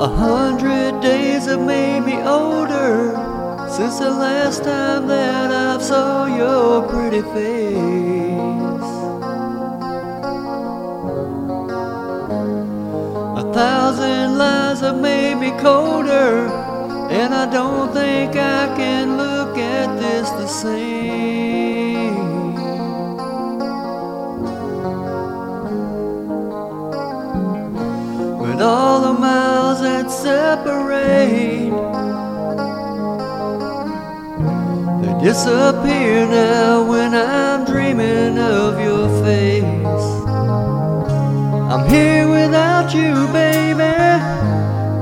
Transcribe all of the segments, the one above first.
A hundred days have made me older since the last time that I've saw your pretty face. A thousand lies have made me colder, and I don't think I can look at this the same. With all the miles that separate, they disappear now when I'm dreaming of your face. I'm here without you, baby,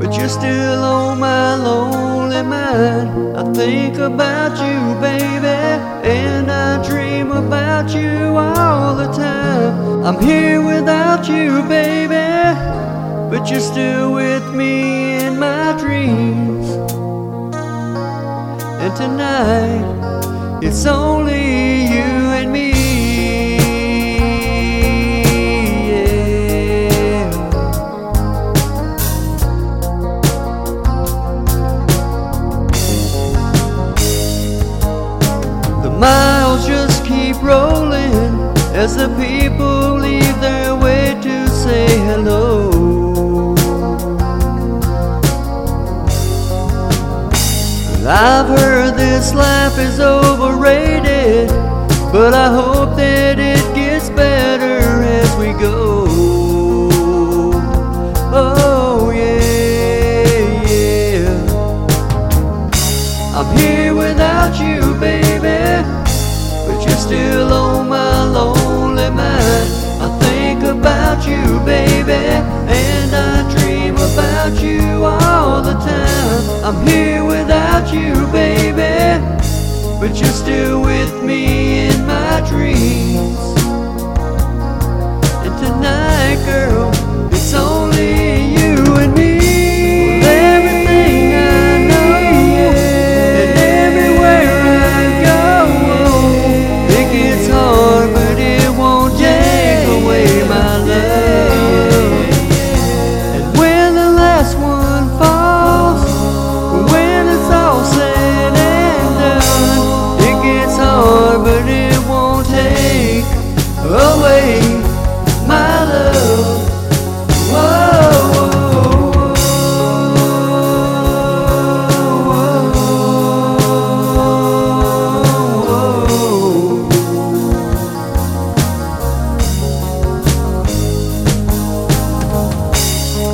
but you're still on my lonely mind. I think about you, baby, and I dream about you all the time. I'm here without you, baby, but you're still with me in my dreams. And tonight, it's only you and me. The miles just keep rolling as the people leave their way to say hello. This life is overrated, but I hope that it gets better as we go. Oh, yeah, yeah. I'm here without you, baby, but you're still you're still with me in my dreams.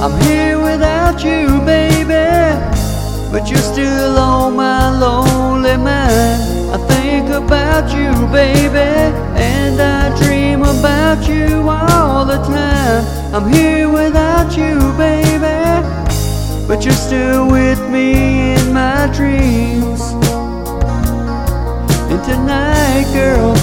I'm here without you, baby, but you're still on my lonely mind. I think about you, baby, and I dream about you all the time. I'm here without you, baby, but you're still with me in my dreams. And tonight, girl,